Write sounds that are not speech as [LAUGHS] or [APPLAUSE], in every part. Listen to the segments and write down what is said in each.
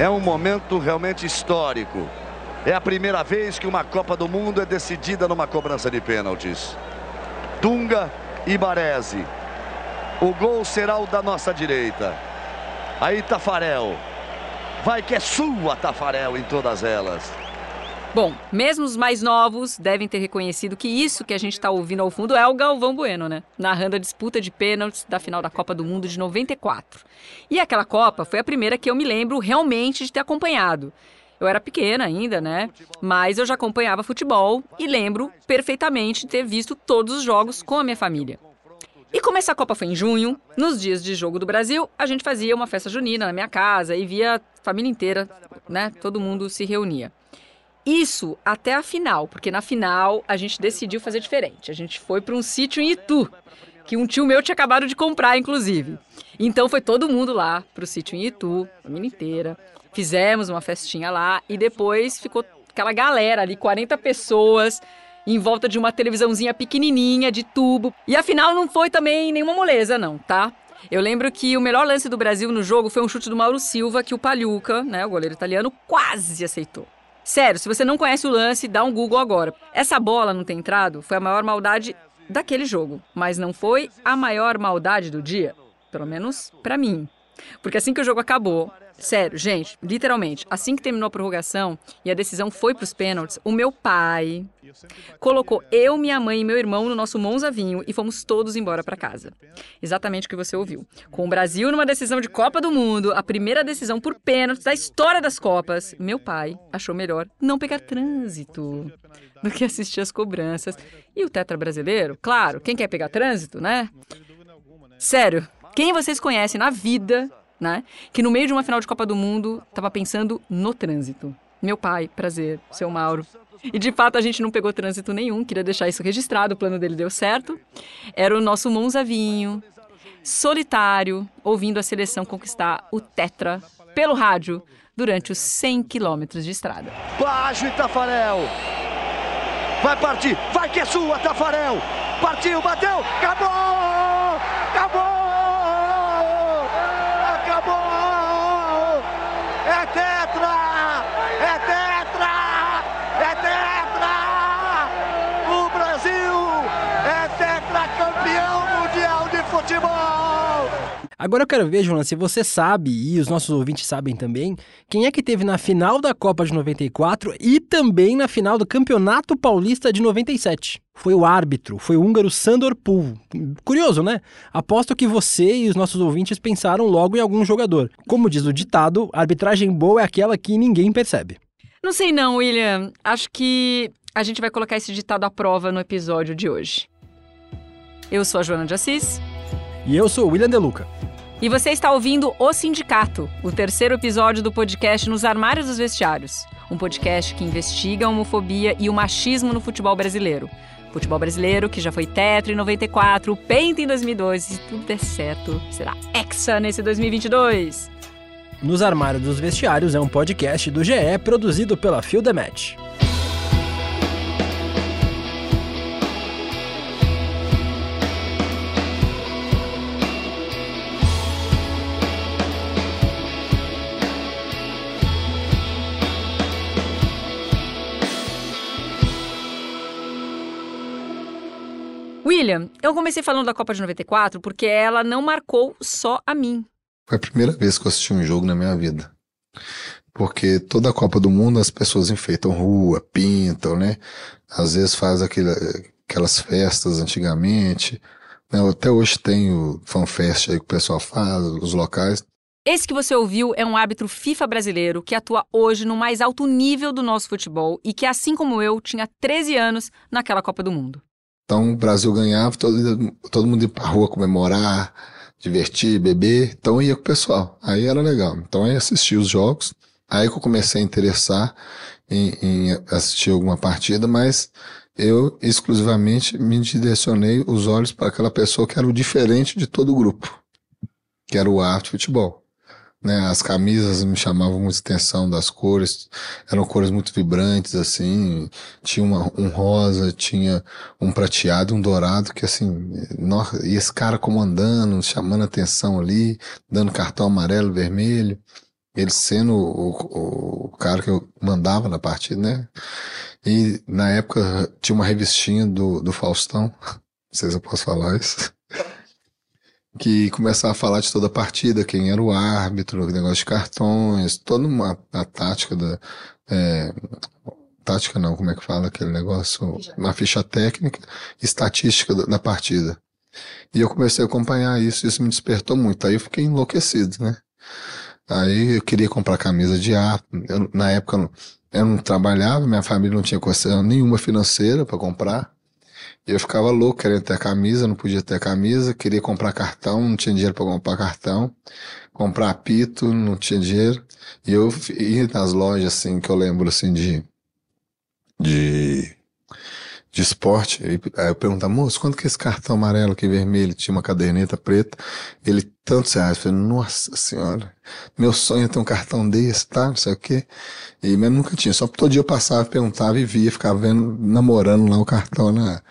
É um momento realmente histórico. É a primeira vez que uma Copa do Mundo é decidida numa cobrança de pênaltis. Dunga e Baresi. O gol será o da nossa direita. Aí Tafarel. Vai que é sua, Tafarel, em todas elas. Bom, mesmo os mais novos devem ter reconhecido que isso que a gente está ouvindo ao fundo é o Galvão Bueno, né? Narrando a disputa de pênaltis da final da Copa do Mundo de 94. E aquela Copa foi a primeira que eu me lembro realmente de ter acompanhado. Eu era pequena ainda, né? Mas eu já acompanhava futebol e lembro perfeitamente de ter visto todos os jogos com a minha família. E como essa Copa foi em junho, nos dias de jogo do Brasil, a gente fazia uma festa junina na minha casa e via a família inteira, né? Todo mundo se reunia. Isso até a final, porque na final a gente decidiu fazer diferente. A gente foi para um sítio em Itu, que um tio meu tinha acabado de comprar, inclusive. Então foi todo mundo lá para o sítio em Itu, a família inteira. Fizemos uma festinha lá e depois ficou aquela galera ali, 40 pessoas, em volta de uma televisãozinha pequenininha de tubo. E afinal não foi também nenhuma moleza, não, tá? Eu lembro que o melhor lance do Brasil no jogo foi um chute do Mauro Silva que o Paluca, né, o goleiro italiano, quase aceitou. Sério, se você não conhece o lance, dá um Google agora. Essa bola não ter entrado foi a maior maldade daquele jogo, mas não foi a maior maldade do dia, pelo menos para mim. Porque assim que o jogo acabou, Sério, gente, literalmente, assim que terminou a prorrogação e a decisão foi para os pênaltis, o meu pai colocou eu, minha mãe e meu irmão no nosso Monza Vinho e fomos todos embora para casa. Exatamente o que você ouviu. Com o Brasil numa decisão de Copa do Mundo, a primeira decisão por pênaltis da história das Copas, meu pai achou melhor não pegar trânsito do que assistir as cobranças. E o Tetra brasileiro, claro, quem quer pegar trânsito, né? Sério, quem vocês conhecem na vida né? Que no meio de uma final de Copa do Mundo estava pensando no trânsito. Meu pai, prazer, seu Mauro. E de fato a gente não pegou trânsito nenhum, queria deixar isso registrado, o plano dele deu certo. Era o nosso Monza Vinho, solitário, ouvindo a seleção conquistar o Tetra pelo rádio durante os 100 quilômetros de estrada. Baixo e Tafarel. Vai partir, vai que é sua, Tafarel. Partiu, bateu, acabou! Agora eu quero ver, Jonas, se você sabe, e os nossos ouvintes sabem também, quem é que teve na final da Copa de 94 e também na final do Campeonato Paulista de 97. Foi o árbitro, foi o húngaro Sandor Pul. Curioso, né? Aposto que você e os nossos ouvintes pensaram logo em algum jogador. Como diz o ditado, arbitragem boa é aquela que ninguém percebe. Não sei não, William. Acho que a gente vai colocar esse ditado à prova no episódio de hoje. Eu sou a Joana de Assis. E eu sou o William Deluca. E você está ouvindo O Sindicato, o terceiro episódio do podcast Nos Armários dos Vestiários. Um podcast que investiga a homofobia e o machismo no futebol brasileiro. Futebol brasileiro que já foi tetra em 94, penta em 2002 e se tudo der certo, será hexa nesse 2022. Nos Armários dos Vestiários é um podcast do GE produzido pela Field Match. William, eu comecei falando da Copa de 94 porque ela não marcou só a mim. Foi a primeira vez que eu assisti um jogo na minha vida. Porque toda a Copa do Mundo as pessoas enfeitam rua, pintam, né? Às vezes faz aquele, aquelas festas antigamente. Né? Até hoje tem o fanfest aí que o pessoal faz, os locais. Esse que você ouviu é um árbitro FIFA brasileiro que atua hoje no mais alto nível do nosso futebol e que, assim como eu, tinha 13 anos naquela Copa do Mundo. Então o Brasil ganhava, todo, todo mundo ia pra rua comemorar, divertir, beber. Então ia com o pessoal. Aí era legal. Então aí assisti os jogos. Aí que eu comecei a interessar em, em assistir alguma partida, mas eu exclusivamente me direcionei os olhos para aquela pessoa que era o diferente de todo o grupo, que era o arte futebol né? As camisas me chamavam muita atenção das cores, eram cores muito vibrantes, assim, tinha uma, um rosa, tinha um prateado, um dourado, que assim, nossa, e esse cara comandando, chamando atenção ali, dando cartão amarelo, vermelho. Ele sendo o, o, cara que eu mandava na partida, né? E na época tinha uma revistinha do, do Faustão, [LAUGHS] não sei se eu posso falar isso, que começava a falar de toda a partida, quem era o árbitro, o negócio de cartões, toda uma a tática da. É, tática não, como é que fala aquele negócio? Uma ficha técnica, estatística da, da partida. E eu comecei a acompanhar isso, isso me despertou muito. Aí eu fiquei enlouquecido, né? Aí eu queria comprar camisa de ar. Eu, na época eu não trabalhava, minha família não tinha condição nenhuma financeira para comprar. E eu ficava louco querendo ter camisa, não podia ter camisa, queria comprar cartão, não tinha dinheiro para comprar cartão, comprar apito, não tinha dinheiro. E eu ia nas lojas assim que eu lembro assim de de de esporte. Aí eu perguntava, moço, quanto que é esse cartão amarelo aqui vermelho? Tinha uma caderneta preta. Ele, tantos reais. Eu falei, nossa senhora, meu sonho é ter um cartão desse, tá? Não sei o quê. E, mas nunca tinha. Só todo dia eu passava, perguntava e via, ficava vendo, namorando lá o cartão na,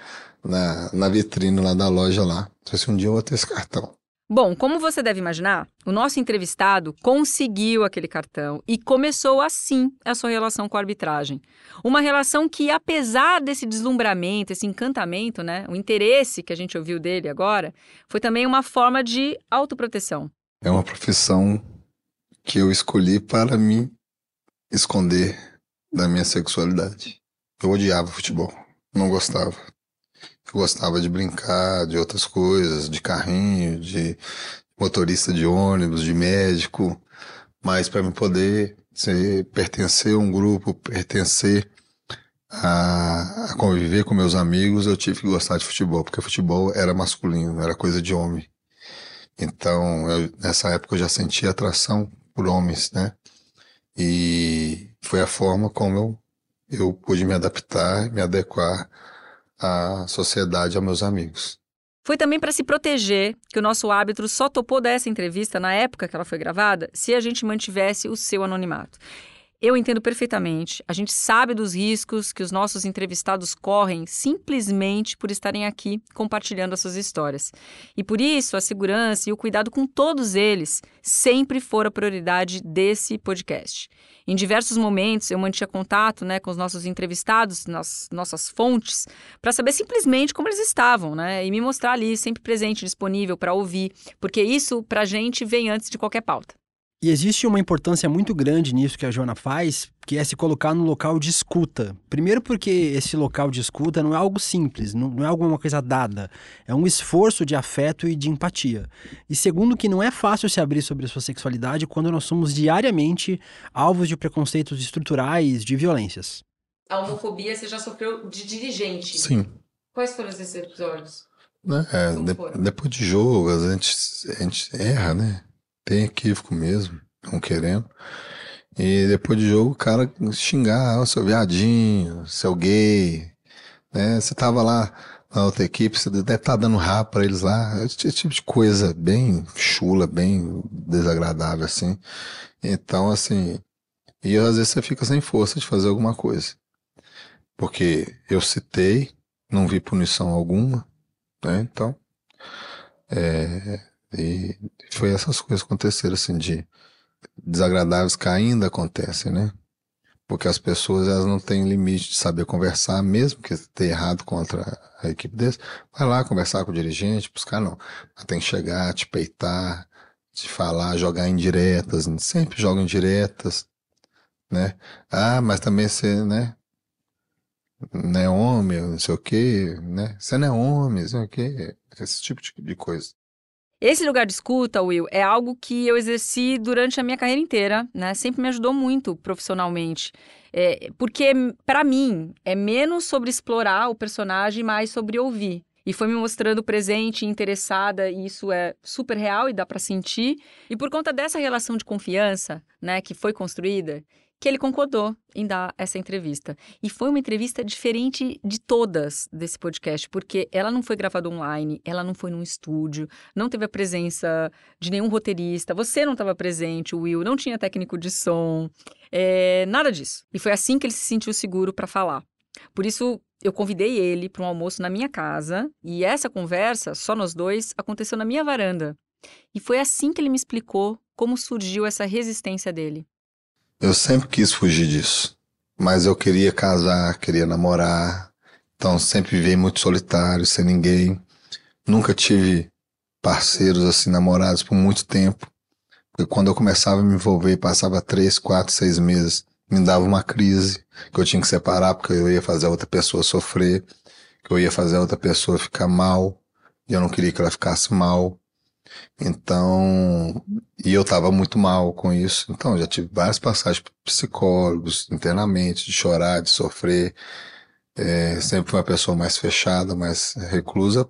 na, na vitrine lá da loja lá. Então, assim, um dia eu vou ter esse cartão. Bom, como você deve imaginar, o nosso entrevistado conseguiu aquele cartão e começou assim a sua relação com a arbitragem. Uma relação que, apesar desse deslumbramento, esse encantamento, né, o interesse que a gente ouviu dele agora, foi também uma forma de autoproteção. É uma profissão que eu escolhi para me esconder da minha sexualidade. Eu odiava futebol, não gostava. Gostava de brincar, de outras coisas, de carrinho, de motorista de ônibus, de médico, mas para me poder ser, pertencer a um grupo, pertencer a, a, conviver com meus amigos, eu tive que gostar de futebol, porque futebol era masculino, era coisa de homem. Então, eu, nessa época eu já sentia atração por homens, né? E foi a forma como eu, eu pude me adaptar, me adequar à sociedade, aos meus amigos. Foi também para se proteger que o nosso árbitro só topou dessa entrevista na época que ela foi gravada se a gente mantivesse o seu anonimato. Eu entendo perfeitamente. A gente sabe dos riscos que os nossos entrevistados correm simplesmente por estarem aqui compartilhando as suas histórias. E por isso, a segurança e o cuidado com todos eles sempre foram a prioridade desse podcast. Em diversos momentos, eu mantinha contato né, com os nossos entrevistados, nas nossas fontes, para saber simplesmente como eles estavam, né? E me mostrar ali, sempre presente, disponível para ouvir, porque isso, para a gente, vem antes de qualquer pauta. E existe uma importância muito grande nisso que a Joana faz, que é se colocar no local de escuta. Primeiro porque esse local de escuta não é algo simples, não é alguma coisa dada. É um esforço de afeto e de empatia. E segundo que não é fácil se abrir sobre a sua sexualidade quando nós somos diariamente alvos de preconceitos estruturais, de violências. A homofobia você já sofreu de dirigente. Sim. Quais foram esses episódios? Né? É, de, depois de jogo, a gente, a gente erra, né? Tem equívoco mesmo, não querendo. E depois de jogo o cara xingar, oh, seu viadinho, seu gay, né? Você tava lá na outra equipe, você deve estar tá dando rap pra eles lá. Esse tipo de coisa bem chula, bem desagradável, assim. Então, assim, e às vezes você fica sem força de fazer alguma coisa. Porque eu citei, não vi punição alguma, né? Então, é, e foi essas coisas que aconteceram, assim, de desagradáveis que ainda acontecem, né? Porque as pessoas, elas não têm limite de saber conversar, mesmo que tenha errado contra a equipe deles. Vai lá conversar com o dirigente, buscar não. Mas tem que chegar, te peitar, te falar, jogar indiretas, sempre jogam indiretas, né? Ah, mas também você, né? Não é homem, não sei o quê, né? Você não é homem, não sei o quê. Esse tipo de coisa. Esse lugar de escuta, Will, é algo que eu exerci durante a minha carreira inteira, né? Sempre me ajudou muito profissionalmente. É, porque, para mim, é menos sobre explorar o personagem, mais sobre ouvir. E foi me mostrando presente interessada, e isso é super real e dá para sentir. E por conta dessa relação de confiança, né, que foi construída, que ele concordou em dar essa entrevista. E foi uma entrevista diferente de todas desse podcast, porque ela não foi gravada online, ela não foi num estúdio, não teve a presença de nenhum roteirista, você não estava presente, o Will não tinha técnico de som, é, nada disso. E foi assim que ele se sentiu seguro para falar. Por isso, eu convidei ele para um almoço na minha casa e essa conversa, só nós dois, aconteceu na minha varanda. E foi assim que ele me explicou como surgiu essa resistência dele? Eu sempre quis fugir disso, mas eu queria casar, queria namorar, então sempre vivi muito solitário, sem ninguém. Nunca tive parceiros assim, namorados por muito tempo. Porque quando eu começava a me envolver, passava três, quatro, seis meses, me dava uma crise, que eu tinha que separar porque eu ia fazer a outra pessoa sofrer, que eu ia fazer a outra pessoa ficar mal, e eu não queria que ela ficasse mal. Então, e eu estava muito mal com isso. Então, já tive várias passagens por psicólogos, internamente, de chorar, de sofrer. É, sempre fui uma pessoa mais fechada, mais reclusa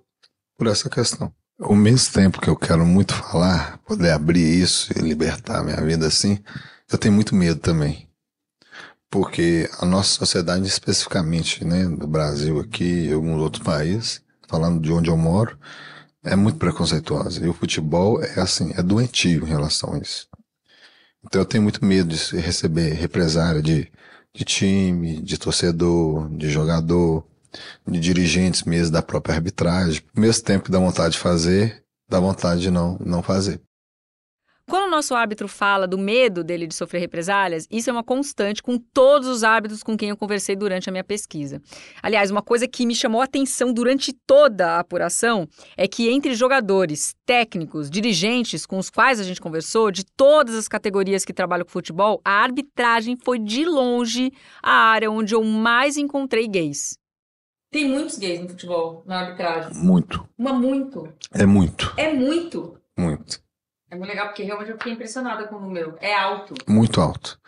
por essa questão. Ao mesmo tempo que eu quero muito falar, poder abrir isso e libertar minha vida assim, eu tenho muito medo também. Porque a nossa sociedade, especificamente, né, do Brasil aqui e alguns outros países, falando de onde eu moro, é muito preconceituosa. E o futebol é assim, é doentio em relação a isso. Então eu tenho muito medo de receber represária de, de time, de torcedor, de jogador, de dirigentes mesmo da própria arbitragem. Mesmo tempo dá vontade de fazer, dá vontade de não, não fazer. Quando o nosso árbitro fala do medo dele de sofrer represálias, isso é uma constante com todos os árbitros com quem eu conversei durante a minha pesquisa. Aliás, uma coisa que me chamou a atenção durante toda a apuração é que entre jogadores, técnicos, dirigentes com os quais a gente conversou, de todas as categorias que trabalham com futebol, a arbitragem foi de longe a área onde eu mais encontrei gays. Tem muitos gays no futebol, na arbitragem. Muito. Uma muito. É muito. É muito. Muito. É muito legal, porque realmente eu fiquei impressionada com o número. É alto. Muito alto.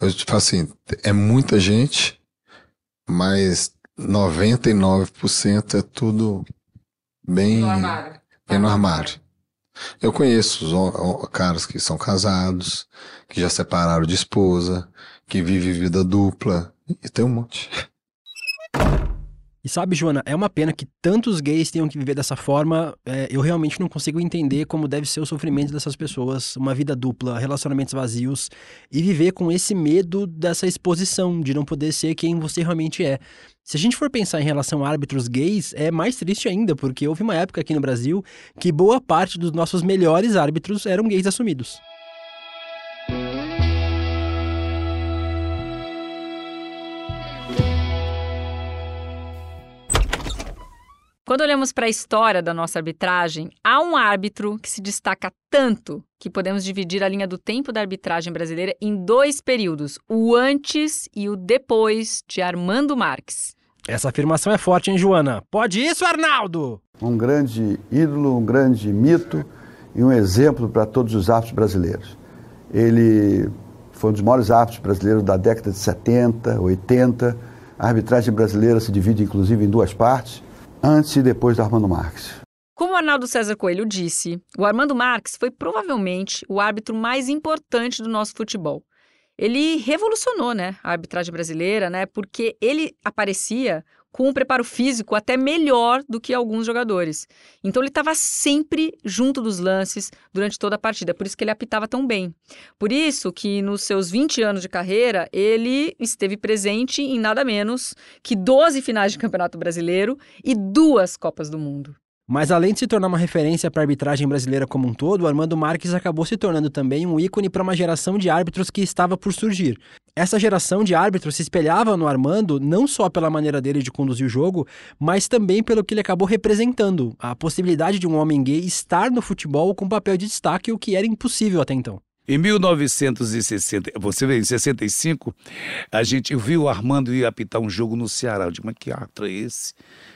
Eu te falo assim, é muita gente, mas 99% é tudo bem, No armário. bem no armário. Eu conheço os caras que são casados, que já separaram de esposa, que vivem vida dupla, e tem um monte. E sabe, Joana, é uma pena que tantos gays tenham que viver dessa forma. É, eu realmente não consigo entender como deve ser o sofrimento dessas pessoas, uma vida dupla, relacionamentos vazios e viver com esse medo dessa exposição, de não poder ser quem você realmente é. Se a gente for pensar em relação a árbitros gays, é mais triste ainda, porque houve uma época aqui no Brasil que boa parte dos nossos melhores árbitros eram gays assumidos. Quando olhamos para a história da nossa arbitragem, há um árbitro que se destaca tanto que podemos dividir a linha do tempo da arbitragem brasileira em dois períodos, o antes e o depois de Armando Marques. Essa afirmação é forte, hein, Joana? Pode isso, Arnaldo? um grande ídolo, um grande mito e um exemplo para todos os árbitros brasileiros. Ele foi um dos maiores árbitros brasileiros da década de 70, 80. A arbitragem brasileira se divide inclusive em duas partes, antes e depois do Armando Marques. Como o Arnaldo César Coelho disse, o Armando Marques foi provavelmente o árbitro mais importante do nosso futebol. Ele revolucionou, né, a arbitragem brasileira, né, porque ele aparecia com um preparo físico até melhor do que alguns jogadores. Então ele estava sempre junto dos lances durante toda a partida, por isso que ele apitava tão bem. Por isso que nos seus 20 anos de carreira, ele esteve presente em nada menos que 12 finais de Campeonato Brasileiro e duas Copas do Mundo. Mas além de se tornar uma referência para a arbitragem brasileira como um todo, Armando Marques acabou se tornando também um ícone para uma geração de árbitros que estava por surgir. Essa geração de árbitros se espelhava no Armando não só pela maneira dele de conduzir o jogo, mas também pelo que ele acabou representando, a possibilidade de um homem gay estar no futebol com papel de destaque, o que era impossível até então. Em 1960, você vê, em 65, a gente viu o Armando ir apitar um jogo no Ceará. Eu digo, mas que é esse?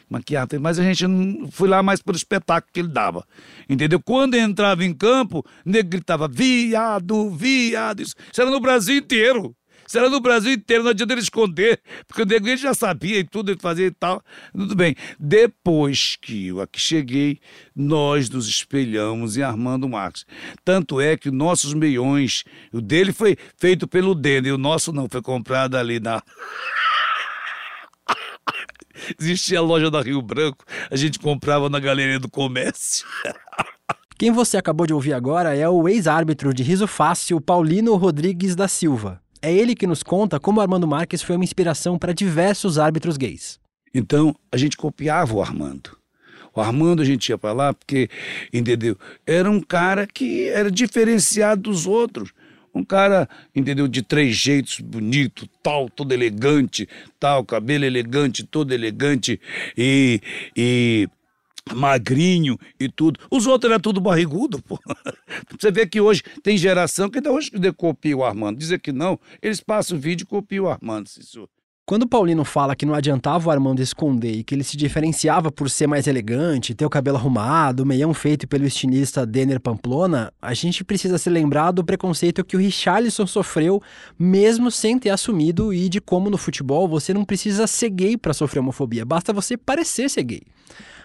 Mas que é? Mas a gente não foi lá mais pelo espetáculo que ele dava. Entendeu? Quando entrava em campo, o nego gritava, viado, viado. Isso, isso era no Brasil inteiro. Isso era no Brasil inteiro, não adianta ele esconder, porque o nego já sabia e tudo, ele fazia e tal. Tudo bem. Depois que eu aqui cheguei, nós nos espelhamos em Armando Marques. Tanto é que nossos meiões, o dele foi feito pelo Dene, e o nosso não, foi comprado ali na. [LAUGHS] Existia a loja da Rio Branco, a gente comprava na Galeria do Comércio. Quem você acabou de ouvir agora é o ex-árbitro de riso fácil, Paulino Rodrigues da Silva. É ele que nos conta como Armando Marques foi uma inspiração para diversos árbitros gays. Então, a gente copiava o Armando. O Armando a gente ia para lá porque, entendeu? Era um cara que era diferenciado dos outros. Um cara, entendeu, de três jeitos, bonito, tal, todo elegante, tal, cabelo elegante, todo elegante e, e magrinho e tudo. Os outros eram tudo barrigudo, pô. [LAUGHS] Você vê que hoje tem geração que ainda hoje copia o Armando. Dizer que não, eles passam o vídeo e copiam o Armando. Quando o Paulino fala que não adiantava o Armando esconder e que ele se diferenciava por ser mais elegante, ter o cabelo arrumado, o meião feito pelo estilista Denner Pamplona, a gente precisa se lembrar do preconceito que o Richarlison sofreu mesmo sem ter assumido e de como no futebol você não precisa ser gay para sofrer homofobia, basta você parecer ser gay.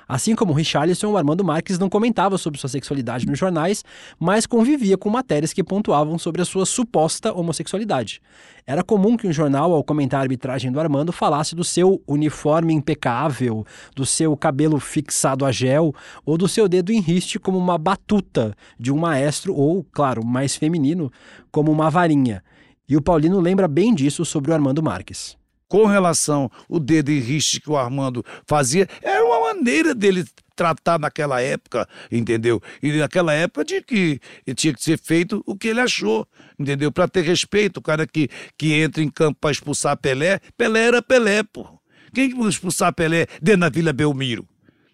Assim como Richarlison, o Armando Marques não comentava sobre sua sexualidade nos jornais, mas convivia com matérias que pontuavam sobre a sua suposta homossexualidade. Era comum que um jornal, ao comentar a arbitragem do Armando, falasse do seu uniforme impecável, do seu cabelo fixado a gel ou do seu dedo em riste como uma batuta de um maestro ou, claro, mais feminino, como uma varinha. E o Paulino lembra bem disso sobre o Armando Marques com relação ao dedo em riste que o Armando fazia, era uma maneira dele tratar naquela época, entendeu? E naquela época de que tinha que ser feito o que ele achou, entendeu? Para ter respeito, o cara que, que entra em campo para expulsar Pelé, Pelé era Pelé, pô. Quem que expulsar Pelé dentro da Vila Belmiro?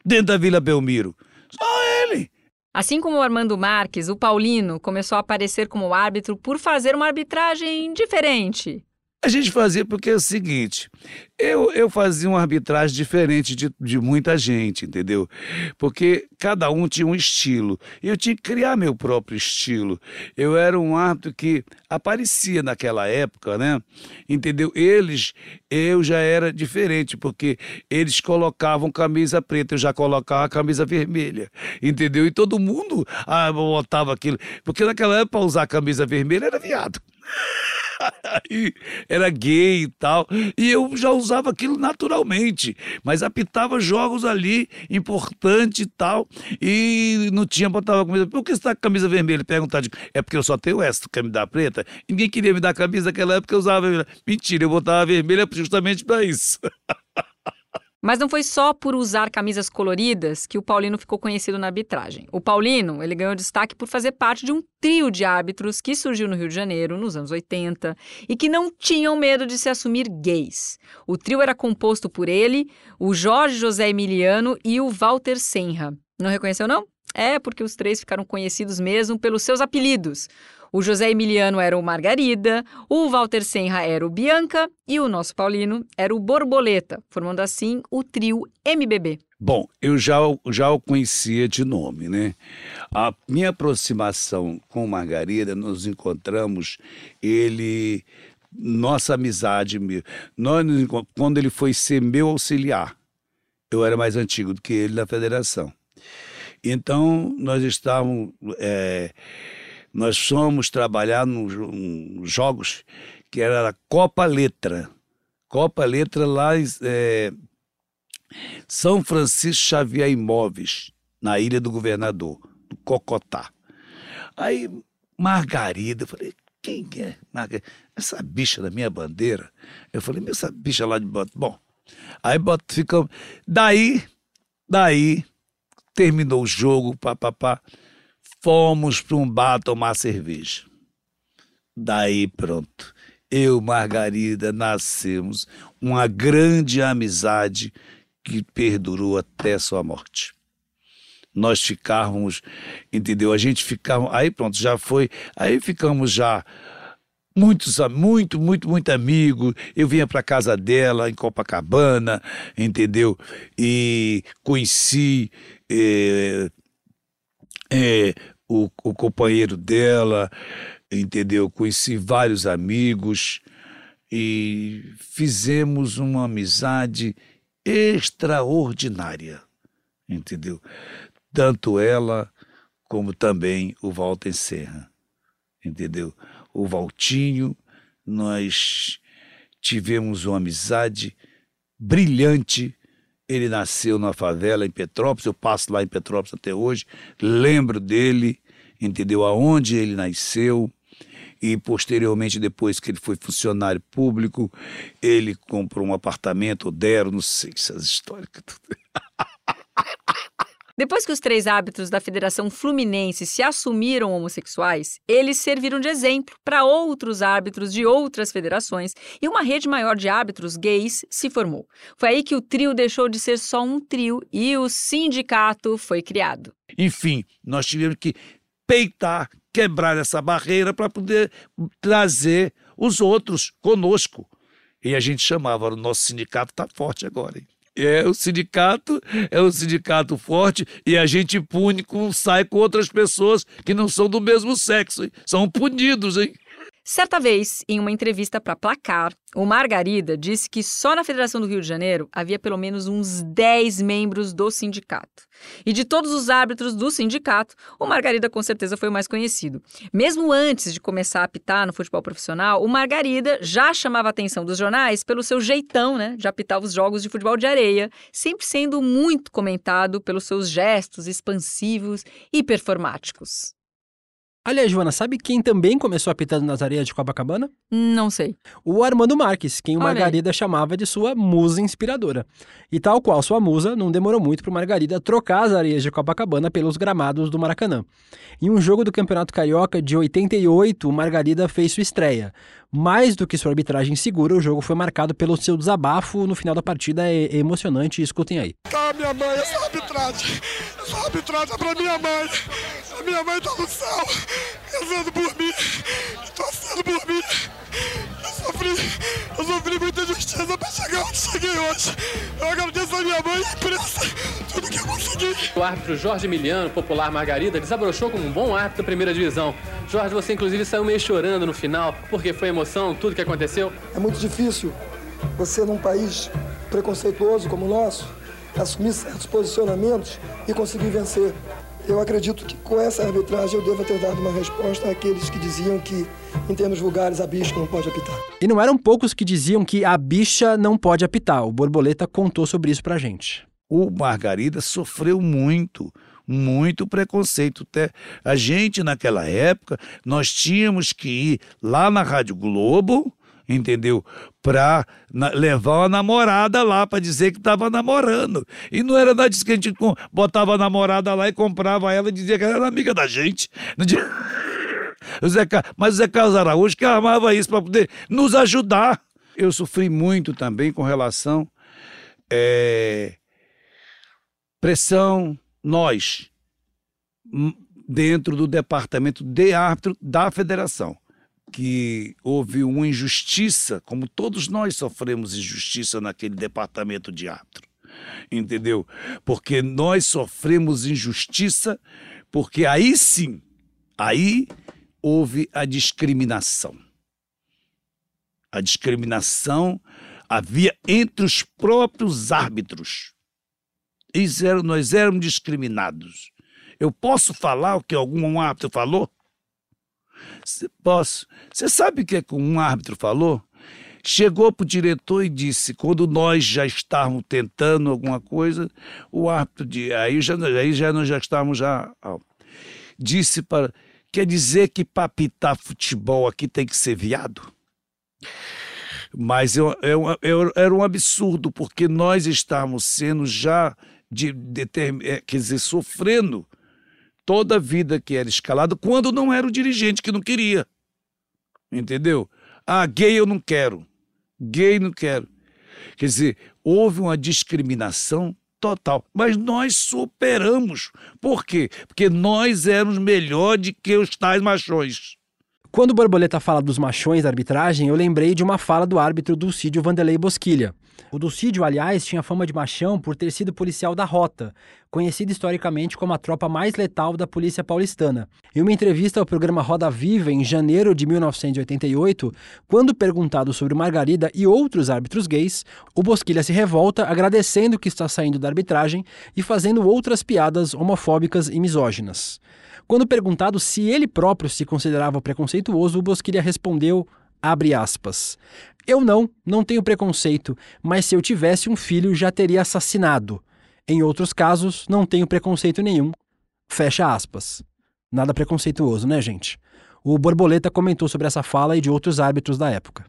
Dentro da Vila Belmiro? Só ele. Assim como o Armando Marques, o Paulino começou a aparecer como árbitro por fazer uma arbitragem diferente. A gente fazia porque é o seguinte, eu, eu fazia uma arbitragem diferente de, de muita gente, entendeu? Porque cada um tinha um estilo. E eu tinha que criar meu próprio estilo. Eu era um árbitro que aparecia naquela época, né? Entendeu? Eles, eu já era diferente, porque eles colocavam camisa preta, eu já colocava camisa vermelha, entendeu? E todo mundo ah, botava aquilo. Porque naquela época, usar camisa vermelha era viado. Era gay e tal. E eu já usava aquilo naturalmente, mas apitava jogos ali importante e tal. E não tinha, botava camisa. Por que você tá com camisa vermelha? Perguntava, é porque eu só tenho essa camisa preta. Ninguém queria me dar camisa naquela época, eu usava vermelha. Mentira, eu botava vermelha justamente para isso. [LAUGHS] Mas não foi só por usar camisas coloridas que o Paulino ficou conhecido na arbitragem. O Paulino, ele ganhou destaque por fazer parte de um trio de árbitros que surgiu no Rio de Janeiro nos anos 80 e que não tinham medo de se assumir gays. O trio era composto por ele, o Jorge José Emiliano e o Walter Senra. Não reconheceu não? É porque os três ficaram conhecidos mesmo pelos seus apelidos. O José Emiliano era o Margarida, o Walter Senra era o Bianca e o nosso Paulino era o Borboleta, formando assim o trio MBB. Bom, eu já, já o conhecia de nome, né? A minha aproximação com Margarida, nos encontramos, ele, nossa amizade, nós, quando ele foi ser meu auxiliar, eu era mais antigo do que ele na federação. Então, nós estávamos. É, nós fomos trabalhar nos jogos que era a Copa Letra. Copa Letra lá é, São Francisco Xavier Imóveis, na Ilha do Governador, do Cocotá. Aí, Margarida, eu falei, quem é Margarida? Essa bicha da minha bandeira. Eu falei, essa bicha lá de bota. Bom, aí ficamos. Daí, daí, terminou o jogo, papapá. Pá, pá fomos para um bar tomar cerveja. Daí pronto, eu, Margarida, nascemos uma grande amizade que perdurou até sua morte. Nós ficávamos, entendeu? A gente ficava, aí pronto, já foi, aí ficamos já muitos, muito, muito, muito amigo. Eu vinha para casa dela em Copacabana, entendeu? E conheci eh, eh, o, o companheiro dela, entendeu? Conheci vários amigos e fizemos uma amizade extraordinária, entendeu? Tanto ela como também o Walter Serra, entendeu? O Valtinho, nós tivemos uma amizade brilhante ele nasceu na favela em Petrópolis, eu passo lá em Petrópolis até hoje, lembro dele, entendeu? Aonde ele nasceu e posteriormente, depois que ele foi funcionário público, ele comprou um apartamento, deram, não sei essas histórias. [LAUGHS] Depois que os três árbitros da Federação Fluminense se assumiram homossexuais, eles serviram de exemplo para outros árbitros de outras federações e uma rede maior de árbitros gays se formou. Foi aí que o trio deixou de ser só um trio e o sindicato foi criado. Enfim, nós tivemos que peitar, quebrar essa barreira para poder trazer os outros conosco. E a gente chamava, o nosso sindicato está forte agora. Hein? É o sindicato, é o sindicato forte e a gente pune com sai com outras pessoas que não são do mesmo sexo, hein? são punidos, hein? Certa vez, em uma entrevista para Placar, o Margarida disse que só na Federação do Rio de Janeiro havia pelo menos uns 10 membros do sindicato. E de todos os árbitros do sindicato, o Margarida com certeza foi o mais conhecido. Mesmo antes de começar a apitar no futebol profissional, o Margarida já chamava a atenção dos jornais pelo seu jeitão, né, de apitar os jogos de futebol de areia, sempre sendo muito comentado pelos seus gestos expansivos e performáticos. Aliás, Joana, sabe quem também começou apitando nas areias de Copacabana? Não sei. O Armando Marques, quem o Olha aí. Margarida chamava de sua musa inspiradora. E tal qual sua musa, não demorou muito para Margarida trocar as areias de Copacabana pelos gramados do Maracanã. Em um jogo do Campeonato Carioca de 88, o Margarida fez sua estreia. Mais do que sua arbitragem segura, o jogo foi marcado pelo seu desabafo no final da partida. É é emocionante, escutem aí. Tá, minha mãe, essa arbitragem. Essa arbitragem é pra minha mãe. Minha mãe tá no céu, rezando por mim, torcendo por mim. Eu sofri, eu sofri muita injustiça pra chegar onde cheguei hoje. Eu agradeço a minha mãe e a imprensa, tudo que eu consegui. O árbitro Jorge Emiliano, popular Margarida, desabrochou como um bom árbitro da primeira divisão. Jorge, você inclusive saiu meio chorando no final, porque foi emoção, tudo que aconteceu. É muito difícil você, num país preconceituoso como o nosso, assumir certos posicionamentos e conseguir vencer. Eu acredito que com essa arbitragem eu devo ter dado uma resposta àqueles que diziam que, em termos vulgares, a bicha não pode apitar. E não eram poucos que diziam que a bicha não pode apitar. O Borboleta contou sobre isso pra gente. O Margarida sofreu muito, muito preconceito. Até a gente, naquela época, nós tínhamos que ir lá na Rádio Globo, entendeu? Pra na- levar uma namorada lá pra dizer que tava namorando. E não era nada disso que a gente com- botava a namorada lá e comprava ela e dizia que ela era amiga da gente. Não tinha- [LAUGHS] O Zé Mas o Zé Carlos Araújo que armava isso para poder nos ajudar. Eu sofri muito também com relação. eh, pressão, nós, dentro do departamento de árbitro da federação, que houve uma injustiça, como todos nós sofremos injustiça naquele departamento de árbitro. Entendeu? Porque nós sofremos injustiça, porque aí sim, aí houve a discriminação. A discriminação havia entre os próprios árbitros. Eles eram- nós éramos discriminados. Eu posso falar o que algum árbitro falou? Posso. Você sabe o que, é que um árbitro falou? Chegou para o diretor e disse, quando nós já estávamos tentando alguma coisa, o árbitro, de, aí, já, aí já nós já estávamos já... disse para... Quer dizer que para apitar futebol aqui tem que ser viado? Mas eu, eu, eu- era um absurdo, porque nós estávamos sendo já, de, determin- eh, quer dizer, sofrendo toda a vida que era escalado, quando não era o dirigente que não queria. Entendeu? Ah, gay eu não quero. Gay não quero. Quer dizer, houve uma discriminação total. Mas nós superamos. Por quê? Porque nós éramos melhor de que os tais machões. Quando o Borboleta fala dos machões da arbitragem, eu lembrei de uma fala do árbitro Dulcídio Vanderlei Bosquilha. O Dulcídio, aliás, tinha fama de machão por ter sido policial da Rota, conhecido historicamente como a tropa mais letal da polícia paulistana. Em uma entrevista ao programa Roda Viva, em janeiro de 1988, quando perguntado sobre Margarida e outros árbitros gays, o Bosquilha se revolta agradecendo que está saindo da arbitragem e fazendo outras piadas homofóbicas e misóginas. Quando perguntado se ele próprio se considerava preconceituoso, o Bosquilha respondeu, abre aspas, eu não, não tenho preconceito, mas se eu tivesse um filho já teria assassinado. Em outros casos, não tenho preconceito nenhum. Fecha aspas. Nada preconceituoso, né, gente? O Borboleta comentou sobre essa fala e de outros árbitros da época.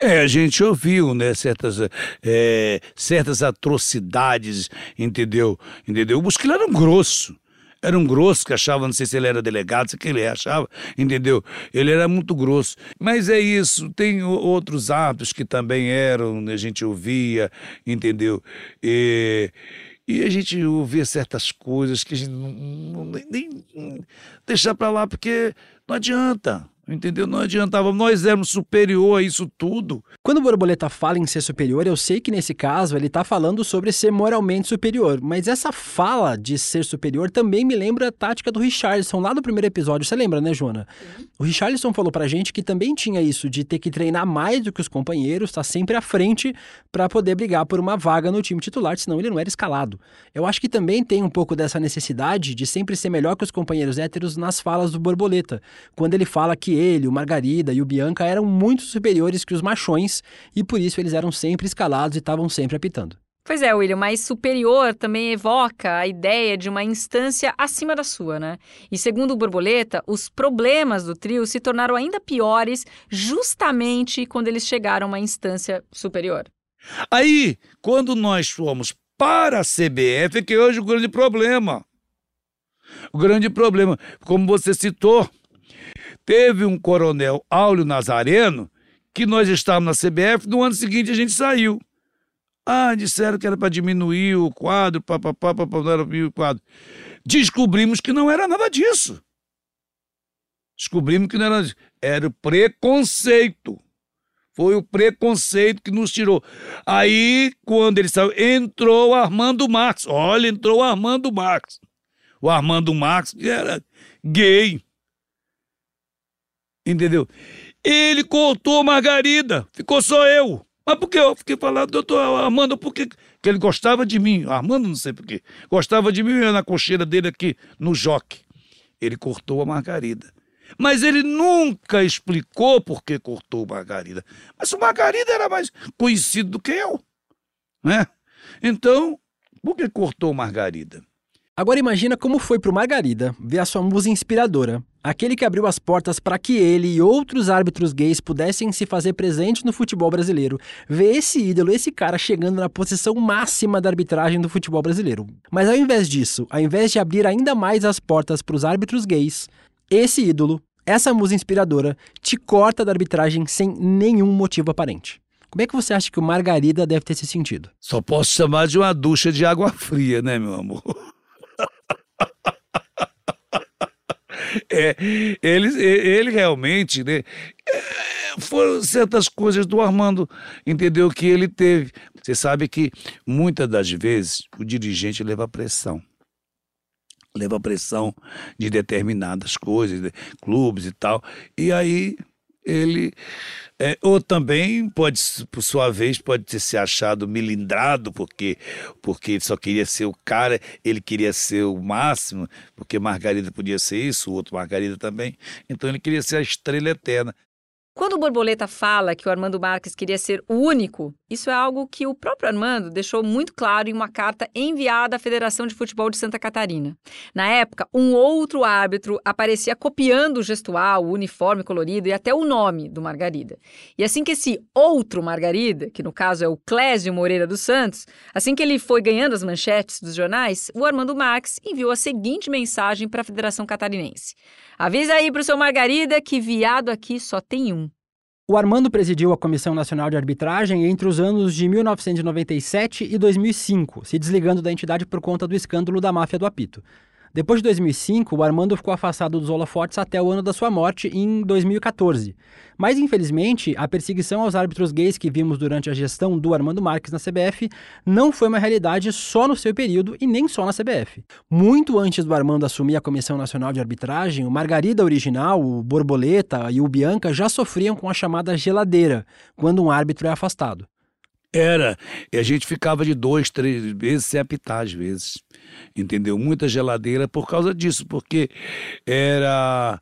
É, a gente ouviu, né, certas, é, certas atrocidades, entendeu? Entendeu? O Busquilo era um grosso. Era um grosso que achava, não sei se ele era delegado, sei que ele achava, entendeu? Ele era muito grosso. Mas é isso, tem outros atos que também eram, a gente ouvia, entendeu? E, e a gente ouvia certas coisas que a gente não, não nem, nem deixar para lá, porque não adianta. Entendeu? Não adiantava, nós éramos superior a isso tudo. Quando o Borboleta fala em ser superior, eu sei que nesse caso ele está falando sobre ser moralmente superior, mas essa fala de ser superior também me lembra a tática do Richardson lá do primeiro episódio. Você lembra, né, Joana? Uhum. O Richardson falou pra gente que também tinha isso de ter que treinar mais do que os companheiros, estar tá sempre à frente para poder brigar por uma vaga no time titular, senão ele não era escalado. Eu acho que também tem um pouco dessa necessidade de sempre ser melhor que os companheiros héteros nas falas do Borboleta, quando ele fala que ele, o Margarida e o Bianca eram muito superiores que os machões e por isso eles eram sempre escalados e estavam sempre apitando. Pois é, William, mas superior também evoca a ideia de uma instância acima da sua, né? E segundo o Borboleta, os problemas do trio se tornaram ainda piores justamente quando eles chegaram a uma instância superior. Aí, quando nós fomos para a CBF, é que hoje o grande problema. O grande problema, como você citou, Teve um coronel Áulio Nazareno que nós estávamos na CBF, no ano seguinte a gente saiu. Ah, disseram que era para diminuir o quadro, papapá, papapá, não era para o quadro. Descobrimos que não era nada disso. Descobrimos que não era disso. Era o preconceito. Foi o preconceito que nos tirou. Aí, quando ele saiu, entrou Armando Marques. Olha, entrou Armando Marques. O Armando Marques era gay. Entendeu? Ele cortou Margarida, ficou só eu. Mas por que eu fiquei falando, doutor Armando, por que? que ele gostava de mim? Armando, não sei por quê. Gostava de mim na cocheira dele aqui no joque. Ele cortou a Margarida. Mas ele nunca explicou por que cortou Margarida. Mas o Margarida era mais conhecido do que eu. Né? Então, por que cortou Margarida? Agora imagina como foi para o Margarida ver a sua musa inspiradora, aquele que abriu as portas para que ele e outros árbitros gays pudessem se fazer presentes no futebol brasileiro, ver esse ídolo, esse cara chegando na posição máxima da arbitragem do futebol brasileiro. Mas ao invés disso, ao invés de abrir ainda mais as portas para os árbitros gays, esse ídolo, essa musa inspiradora, te corta da arbitragem sem nenhum motivo aparente. Como é que você acha que o Margarida deve ter se sentido? Só posso chamar de uma ducha de água fria, né, meu amor? [LAUGHS] [LAUGHS] é, ele, ele realmente, né? É, foram certas coisas do Armando, entendeu? Que ele teve. Você sabe que muitas das vezes o dirigente leva pressão. Leva pressão de determinadas coisas, de clubes e tal. E aí ele é, ou também pode, por sua vez, pode ter se achado milindrado porque porque ele só queria ser o cara, ele queria ser o máximo, porque Margarida podia ser isso, o outro Margarida também. Então ele queria ser a estrela eterna. Quando o Borboleta fala que o Armando Marques queria ser o único, isso é algo que o próprio Armando deixou muito claro em uma carta enviada à Federação de Futebol de Santa Catarina. Na época, um outro árbitro aparecia copiando o gestual, o uniforme colorido e até o nome do Margarida. E assim que esse outro Margarida, que no caso é o Clésio Moreira dos Santos, assim que ele foi ganhando as manchetes dos jornais, o Armando Marques enviou a seguinte mensagem para a Federação Catarinense. Avisa aí pro seu Margarida que viado aqui só tem um. O Armando presidiu a Comissão Nacional de Arbitragem entre os anos de 1997 e 2005, se desligando da entidade por conta do escândalo da máfia do apito. Depois de 2005, o Armando ficou afastado dos holofotes até o ano da sua morte, em 2014. Mas, infelizmente, a perseguição aos árbitros gays que vimos durante a gestão do Armando Marques na CBF não foi uma realidade só no seu período e nem só na CBF. Muito antes do Armando assumir a Comissão Nacional de Arbitragem, o Margarida original, o Borboleta e o Bianca já sofriam com a chamada geladeira, quando um árbitro é afastado. Era. E a gente ficava de dois, três vezes sem apitar, às vezes. Entendeu? Muita geladeira por causa disso, porque era.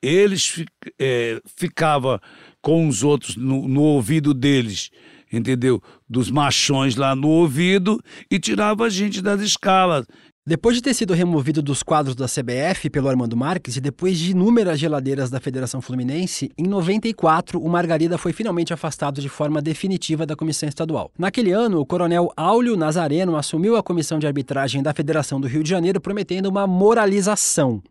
Eles é, ficavam com os outros no, no ouvido deles, entendeu? Dos machões lá no ouvido e tirava a gente das escalas. Depois de ter sido removido dos quadros da CBF pelo Armando Marques e depois de inúmeras geladeiras da Federação Fluminense, em 94 o Margarida foi finalmente afastado de forma definitiva da comissão estadual. Naquele ano, o coronel Áulio Nazareno assumiu a comissão de arbitragem da Federação do Rio de Janeiro prometendo uma moralização.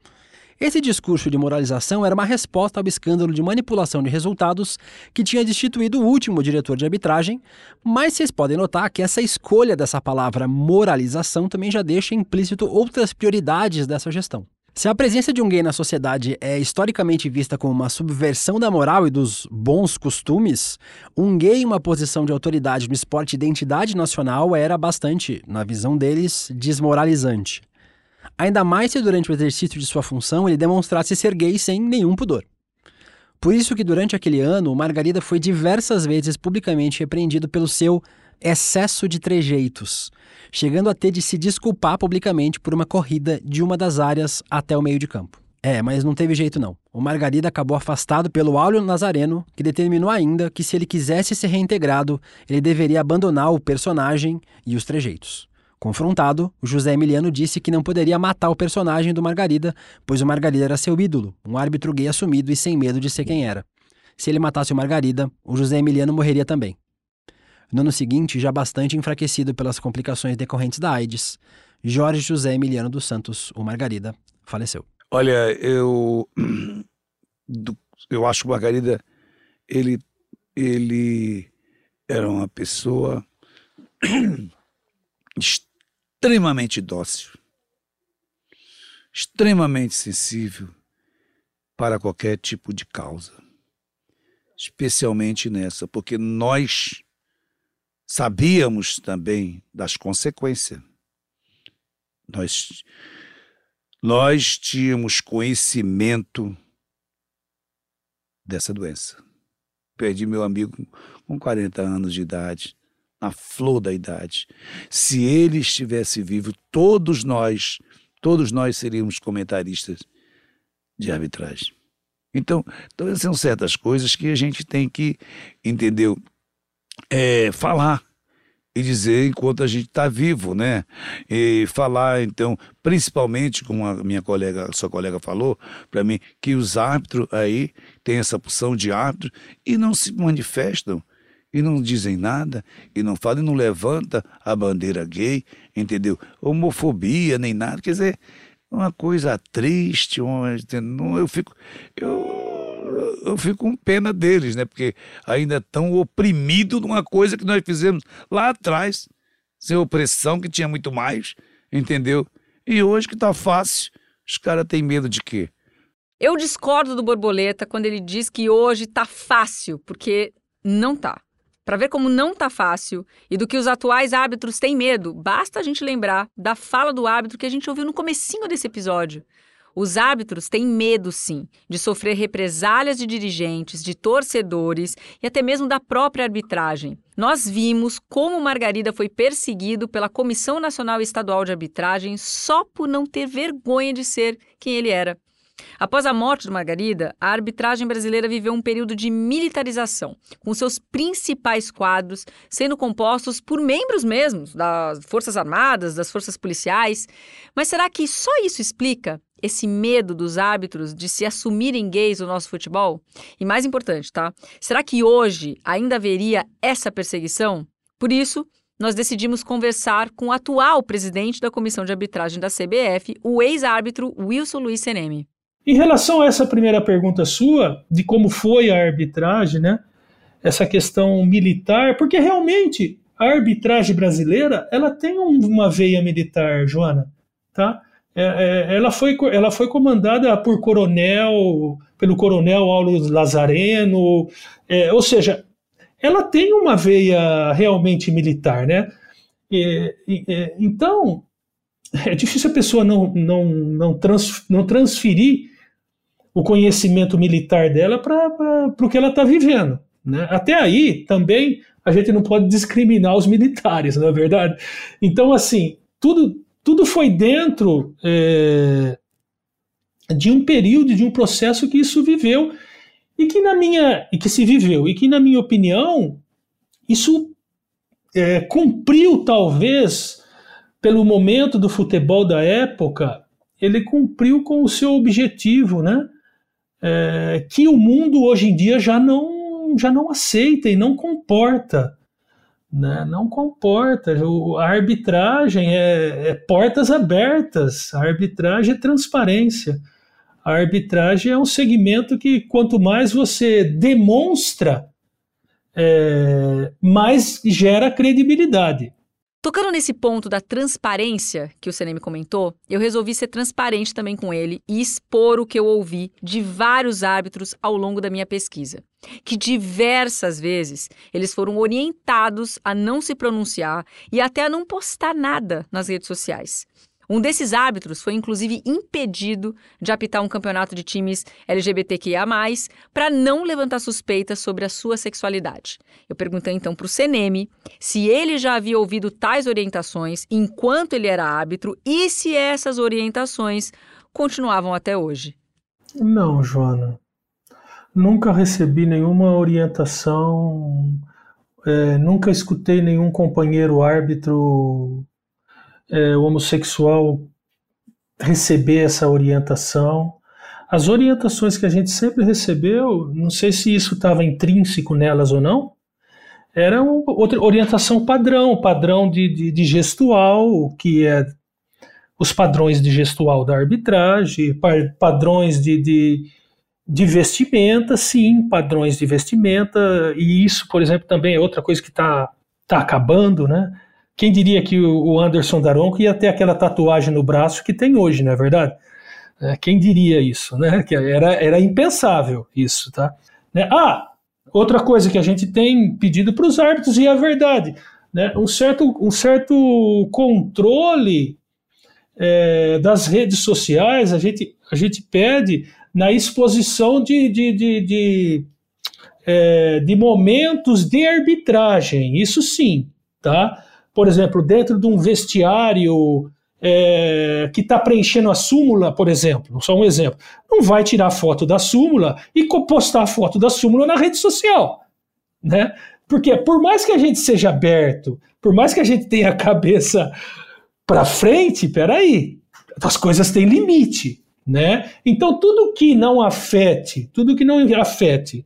Esse discurso de moralização era uma resposta ao escândalo de manipulação de resultados que tinha destituído o último diretor de arbitragem, mas vocês podem notar que essa escolha dessa palavra moralização também já deixa implícito outras prioridades dessa gestão. Se a presença de um gay na sociedade é historicamente vista como uma subversão da moral e dos bons costumes, um gay em uma posição de autoridade no esporte de identidade nacional era bastante, na visão deles, desmoralizante ainda mais se durante o exercício de sua função ele demonstrasse ser gay sem nenhum pudor. Por isso que durante aquele ano, Margarida foi diversas vezes publicamente repreendido pelo seu excesso de trejeitos, chegando a ter de se desculpar publicamente por uma corrida de uma das áreas até o meio de campo. É, mas não teve jeito não. O Margarida acabou afastado pelo Áureo Nazareno, que determinou ainda que se ele quisesse ser reintegrado, ele deveria abandonar o personagem e os trejeitos. Confrontado, José Emiliano disse que não poderia matar o personagem do Margarida, pois o Margarida era seu ídolo, um árbitro gay assumido e sem medo de ser quem era. Se ele matasse o Margarida, o José Emiliano morreria também. No ano seguinte, já bastante enfraquecido pelas complicações decorrentes da AIDS, Jorge José Emiliano dos Santos, o Margarida, faleceu. Olha, eu [CLEARS THROAT] eu acho que o Margarida ele ele era uma pessoa [CLEARS THROAT] extremamente dócil, extremamente sensível para qualquer tipo de causa, especialmente nessa, porque nós sabíamos também das consequências. Nós, nós tínhamos conhecimento dessa doença. Perdi meu amigo com 40 anos de idade na flor da idade. Se ele estivesse vivo, todos nós, todos nós seríamos comentaristas de arbitragem. Então, então são certas coisas que a gente tem que, entendeu, é, falar e dizer enquanto a gente está vivo, né? E falar, então, principalmente, como a minha colega, a sua colega falou para mim, que os árbitros aí têm essa opção de árbitro e não se manifestam e não dizem nada, e não falam, e não levanta a bandeira gay, entendeu? Homofobia, nem nada. Quer dizer, uma coisa triste, uma, eu fico. Eu, eu fico com pena deles, né? Porque ainda estão oprimidos numa coisa que nós fizemos lá atrás, sem opressão, que tinha muito mais, entendeu? E hoje que tá fácil, os caras têm medo de quê? Eu discordo do Borboleta quando ele diz que hoje tá fácil, porque não tá. Para ver como não tá fácil e do que os atuais árbitros têm medo, basta a gente lembrar da fala do árbitro que a gente ouviu no comecinho desse episódio. Os árbitros têm medo, sim, de sofrer represálias de dirigentes, de torcedores e até mesmo da própria arbitragem. Nós vimos como Margarida foi perseguido pela Comissão Nacional Estadual de Arbitragem só por não ter vergonha de ser quem ele era. Após a morte de Margarida, a arbitragem brasileira viveu um período de militarização, com seus principais quadros sendo compostos por membros mesmos das Forças Armadas, das Forças Policiais. Mas será que só isso explica esse medo dos árbitros de se assumirem gays no nosso futebol? E mais importante, tá? Será que hoje ainda haveria essa perseguição? Por isso, nós decidimos conversar com o atual presidente da comissão de arbitragem da CBF, o ex-árbitro Wilson Luiz Seneme. Em relação a essa primeira pergunta sua, de como foi a arbitragem, né? Essa questão militar, porque realmente a arbitragem brasileira ela tem uma veia militar, Joana, tá? É, é, ela, foi, ela foi comandada por coronel, pelo coronel Aulo Lazareno, é, ou seja, ela tem uma veia realmente militar, né? então, é difícil a pessoa não, não, não, trans, não transferir o conhecimento militar dela para o que ela está vivendo. Né? Até aí, também, a gente não pode discriminar os militares, não é verdade? Então, assim, tudo, tudo foi dentro é, de um período, de um processo que isso viveu e que na minha e que se viveu e que na minha opinião isso é, cumpriu talvez pelo momento do futebol da época, ele cumpriu com o seu objetivo, né? É, que o mundo hoje em dia já não, já não aceita e não comporta. Né? Não comporta. O, a arbitragem é, é portas abertas, a arbitragem é transparência. A arbitragem é um segmento que, quanto mais você demonstra, é, mais gera credibilidade. Tocando nesse ponto da transparência que o CNM comentou, eu resolvi ser transparente também com ele e expor o que eu ouvi de vários árbitros ao longo da minha pesquisa. Que diversas vezes eles foram orientados a não se pronunciar e até a não postar nada nas redes sociais. Um desses árbitros foi inclusive impedido de apitar um campeonato de times LGBTQIA, para não levantar suspeitas sobre a sua sexualidade. Eu perguntei então para o CNM se ele já havia ouvido tais orientações enquanto ele era árbitro e se essas orientações continuavam até hoje. Não, Joana. Nunca recebi nenhuma orientação, é, nunca escutei nenhum companheiro árbitro é, homossexual receber essa orientação. As orientações que a gente sempre recebeu, não sei se isso estava intrínseco nelas ou não, era outra orientação padrão, padrão de, de, de, gestual, que é os padrões de gestual da arbitragem, padrões de, de, de vestimenta, sim, padrões de vestimenta, e isso, por exemplo, também é outra coisa que está tá acabando, né? Quem diria que o Anderson Daronco ia ter aquela tatuagem no braço que tem hoje, não é verdade? É, quem diria isso, né? Era, era impensável isso, tá? Né? Ah, outra coisa que a gente tem pedido para os árbitros, e é verdade, né? um, certo, um certo controle é, das redes sociais, a gente, a gente pede na exposição de, de, de, de, é, de momentos de arbitragem, isso sim, tá? Por exemplo, dentro de um vestiário é, que está preenchendo a súmula, por exemplo, só um exemplo, não vai tirar foto da súmula e postar a foto da súmula na rede social, né? Porque por mais que a gente seja aberto, por mais que a gente tenha a cabeça para frente, peraí, as coisas têm limite, né? Então tudo que não afete, tudo que não afete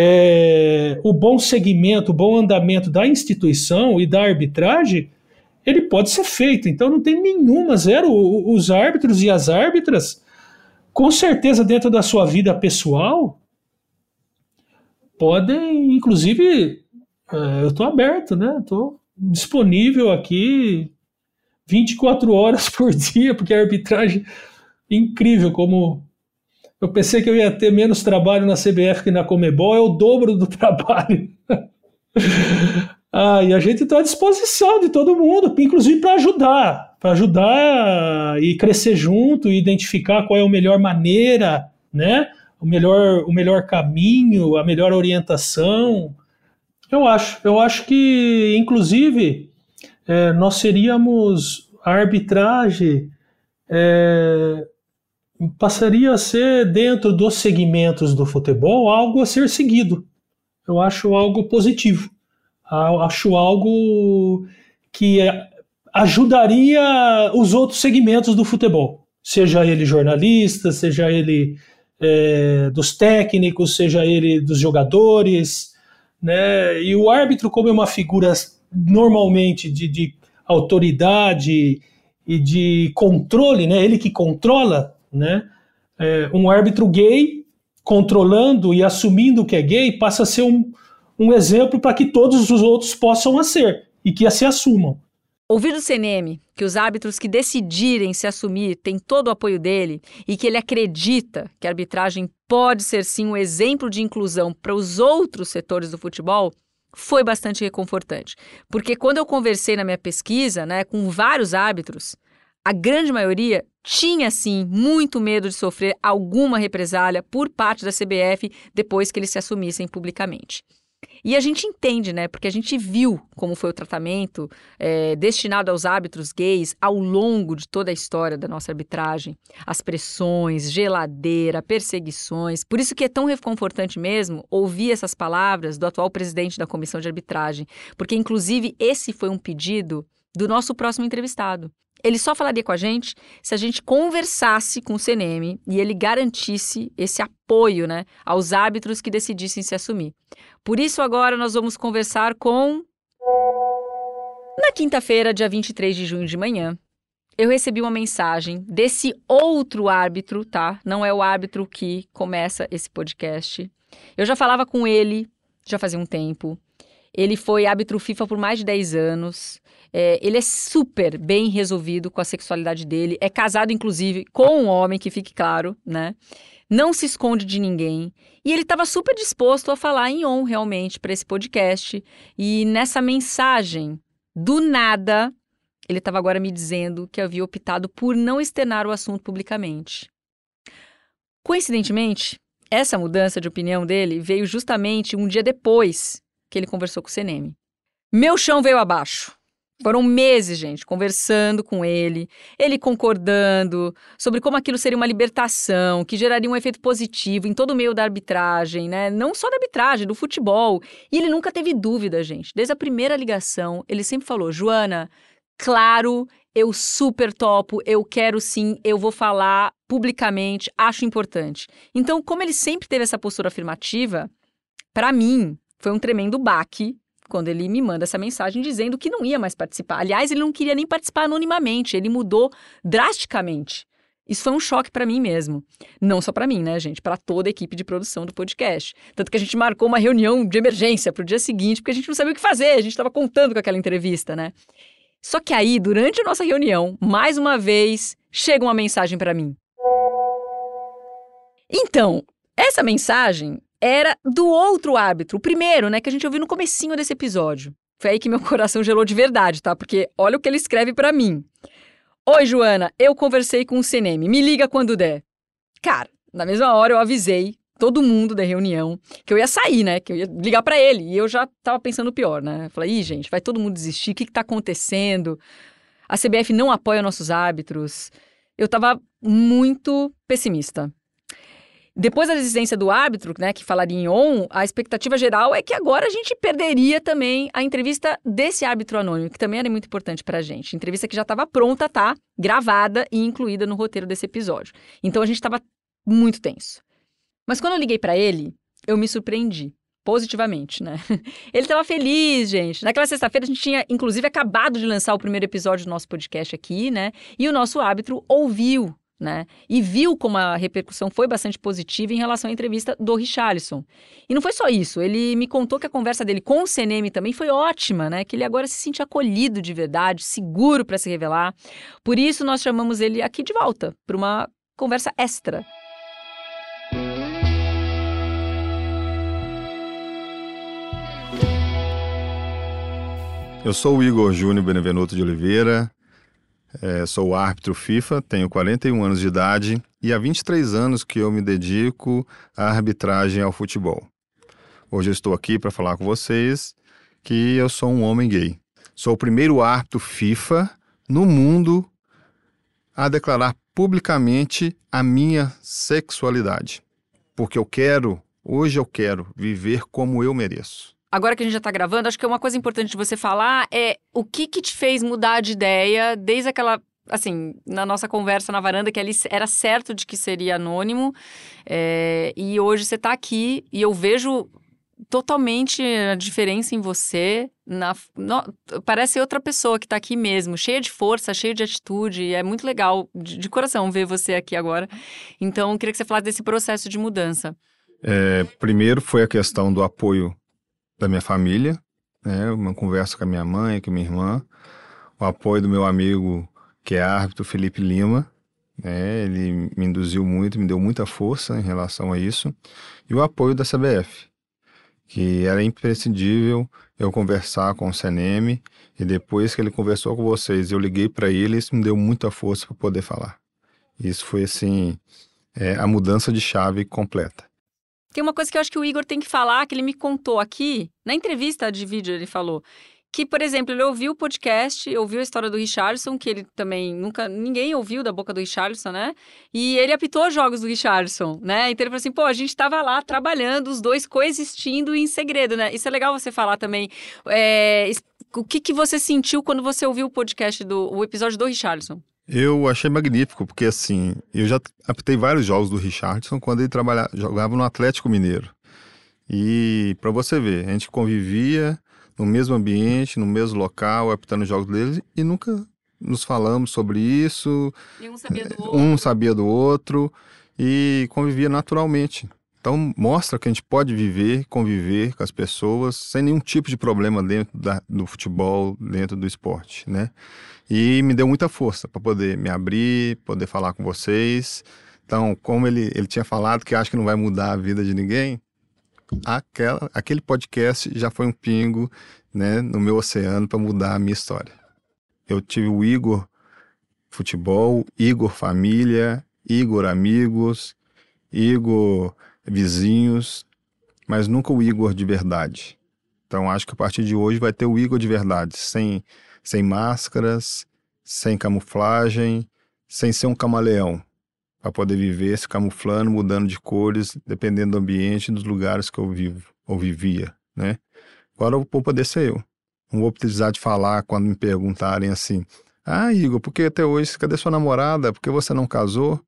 é, o bom segmento, o bom andamento da instituição e da arbitragem, ele pode ser feito. Então não tem nenhuma, zero. Os árbitros e as árbitras, com certeza dentro da sua vida pessoal, podem, inclusive, é, eu estou aberto, né? Estou disponível aqui 24 horas [LAUGHS] por dia, porque a arbitragem incrível como eu pensei que eu ia ter menos trabalho na CBF que na Comebol, é o dobro do [LAUGHS] trabalho. ah, e a gente está à disposição de todo mundo, inclusive para ajudar, para ajudar e crescer junto, e identificar qual é a melhor maneira, né? O melhor, o melhor caminho, a melhor orientação. Eu acho, eu acho que, inclusive, é, nós seríamos a arbitragem. É, passaria a ser, dentro dos segmentos do futebol, algo a ser seguido. Eu acho algo positivo. Acho algo que ajudaria os outros segmentos do futebol, seja ele jornalista, seja ele é, dos técnicos, seja ele dos jogadores, né? E o árbitro, como é uma figura normalmente de, de autoridade e de controle, né? Ele que controla né? É, um árbitro gay controlando e assumindo que é gay passa a ser um, um exemplo para que todos os outros possam a ser e que se assumam. Ouvir do CNM que os árbitros que decidirem se assumir têm todo o apoio dele e que ele acredita que a arbitragem pode ser sim um exemplo de inclusão para os outros setores do futebol foi bastante reconfortante. Porque quando eu conversei na minha pesquisa né, com vários árbitros, a grande maioria tinha sim muito medo de sofrer alguma represália por parte da CBF depois que eles se assumissem publicamente. E a gente entende, né? Porque a gente viu como foi o tratamento é, destinado aos árbitros gays ao longo de toda a história da nossa arbitragem. As pressões, geladeira, perseguições. Por isso que é tão reconfortante mesmo ouvir essas palavras do atual presidente da comissão de arbitragem. Porque, inclusive, esse foi um pedido do nosso próximo entrevistado. Ele só falaria com a gente se a gente conversasse com o CNM e ele garantisse esse apoio né, aos árbitros que decidissem se assumir. Por isso, agora nós vamos conversar com. Na quinta-feira, dia 23 de junho de manhã, eu recebi uma mensagem desse outro árbitro, tá? Não é o árbitro que começa esse podcast. Eu já falava com ele já fazia um tempo. Ele foi árbitro FIFA por mais de 10 anos. É, ele é super bem resolvido com a sexualidade dele. É casado, inclusive, com um homem, que fique claro, né? Não se esconde de ninguém. E ele estava super disposto a falar em on, realmente, para esse podcast. E nessa mensagem, do nada, ele estava agora me dizendo que havia optado por não externar o assunto publicamente. Coincidentemente, essa mudança de opinião dele veio justamente um dia depois que ele conversou com o CNM. Meu chão veio abaixo. Foram meses, gente, conversando com ele, ele concordando sobre como aquilo seria uma libertação, que geraria um efeito positivo em todo o meio da arbitragem, né? Não só da arbitragem, do futebol. E ele nunca teve dúvida, gente. Desde a primeira ligação, ele sempre falou: Joana, claro, eu super topo, eu quero sim, eu vou falar publicamente, acho importante. Então, como ele sempre teve essa postura afirmativa, para mim foi um tremendo baque quando ele me manda essa mensagem dizendo que não ia mais participar. Aliás, ele não queria nem participar anonimamente, ele mudou drasticamente. Isso foi um choque para mim mesmo. Não só para mim, né, gente? Para toda a equipe de produção do podcast. Tanto que a gente marcou uma reunião de emergência para o dia seguinte, porque a gente não sabia o que fazer, a gente estava contando com aquela entrevista, né? Só que aí, durante a nossa reunião, mais uma vez, chega uma mensagem para mim. Então, essa mensagem era do outro árbitro, o primeiro, né, que a gente ouviu no comecinho desse episódio. Foi aí que meu [LAUGHS] coração gelou de verdade, tá? Porque olha o que ele escreve para mim. Oi, Joana, eu conversei com o CNM, me liga quando der. Cara, na mesma hora eu avisei todo mundo da reunião que eu ia sair, né? Que eu ia ligar para ele. E eu já tava pensando pior, né? Falei, ih, gente, vai todo mundo desistir, o que que tá acontecendo? A CBF não apoia nossos árbitros. Eu tava muito pessimista. Depois da desistência do árbitro, né, que falaria em on, a expectativa geral é que agora a gente perderia também a entrevista desse árbitro anônimo, que também era muito importante pra gente. Entrevista que já estava pronta, tá? Gravada e incluída no roteiro desse episódio. Então a gente estava muito tenso. Mas quando eu liguei para ele, eu me surpreendi positivamente, né? [LAUGHS] Ele estava feliz, gente. Naquela sexta-feira a gente tinha, inclusive, acabado de lançar o primeiro episódio do nosso podcast aqui, né? E o nosso árbitro ouviu né? E viu como a repercussão foi bastante positiva em relação à entrevista do Richarlison. E não foi só isso, ele me contou que a conversa dele com o CNM também foi ótima, né? Que ele agora se sente acolhido de verdade, seguro para se revelar. Por isso nós chamamos ele aqui de volta para uma conversa extra. Eu sou o Igor Júnior Benevenuto de Oliveira, é, sou árbitro FIFA, tenho 41 anos de idade e há 23 anos que eu me dedico à arbitragem ao futebol. Hoje eu estou aqui para falar com vocês que eu sou um homem gay. Sou o primeiro árbitro FIFA no mundo a declarar publicamente a minha sexualidade. Porque eu quero, hoje eu quero viver como eu mereço agora que a gente já tá gravando, acho que é uma coisa importante de você falar é o que que te fez mudar de ideia desde aquela assim, na nossa conversa na varanda, que ali era certo de que seria anônimo, é, e hoje você está aqui e eu vejo totalmente a diferença em você. Na, no, parece outra pessoa que está aqui mesmo, cheia de força, cheia de atitude. é muito legal, de, de, coração, ver você aqui agora. Então, queria que você falasse desse processo de mudança. É, primeiro foi a questão do apoio da minha família, né? Uma conversa com a minha mãe, com a minha irmã, o apoio do meu amigo que é árbitro Felipe Lima, né? Ele me induziu muito, me deu muita força em relação a isso e o apoio da CBF, que era imprescindível eu conversar com o CNM e depois que ele conversou com vocês, eu liguei para ele, isso me deu muita força para poder falar. Isso foi assim é, a mudança de chave completa. Tem uma coisa que eu acho que o Igor tem que falar, que ele me contou aqui, na entrevista de vídeo ele falou, que, por exemplo, ele ouviu o podcast, ouviu a história do Richardson, que ele também nunca, ninguém ouviu da boca do Richardson, né? E ele apitou jogos do Richardson, né? Então ele falou assim, pô, a gente estava lá trabalhando, os dois coexistindo em segredo, né? Isso é legal você falar também. É, o que, que você sentiu quando você ouviu o podcast do o episódio do Richardson? Eu achei magnífico, porque assim, eu já apitei vários jogos do Richardson quando ele trabalhava, jogava no Atlético Mineiro. E para você ver, a gente convivia no mesmo ambiente, no mesmo local, apitando os jogos dele e nunca nos falamos sobre isso. E um sabia do outro. Um sabia do outro e convivia naturalmente. Então mostra que a gente pode viver, conviver com as pessoas sem nenhum tipo de problema dentro da, do futebol, dentro do esporte, né? E me deu muita força para poder me abrir, poder falar com vocês. Então, como ele, ele tinha falado que acha que não vai mudar a vida de ninguém, aquela, aquele podcast já foi um pingo né, no meu oceano para mudar a minha história. Eu tive o Igor Futebol, Igor Família, Igor Amigos, Igor Vizinhos, mas nunca o Igor de verdade. Então acho que a partir de hoje vai ter o Igor de verdade, sem, sem máscaras, sem camuflagem, sem ser um camaleão, para poder viver se camuflando, mudando de cores, dependendo do ambiente e dos lugares que eu vivo ou vivia, né? Agora eu vou poder ser eu. Não vou precisar de falar quando me perguntarem assim: Ah, Igor, por que até hoje? Cadê sua namorada? Por que você não casou?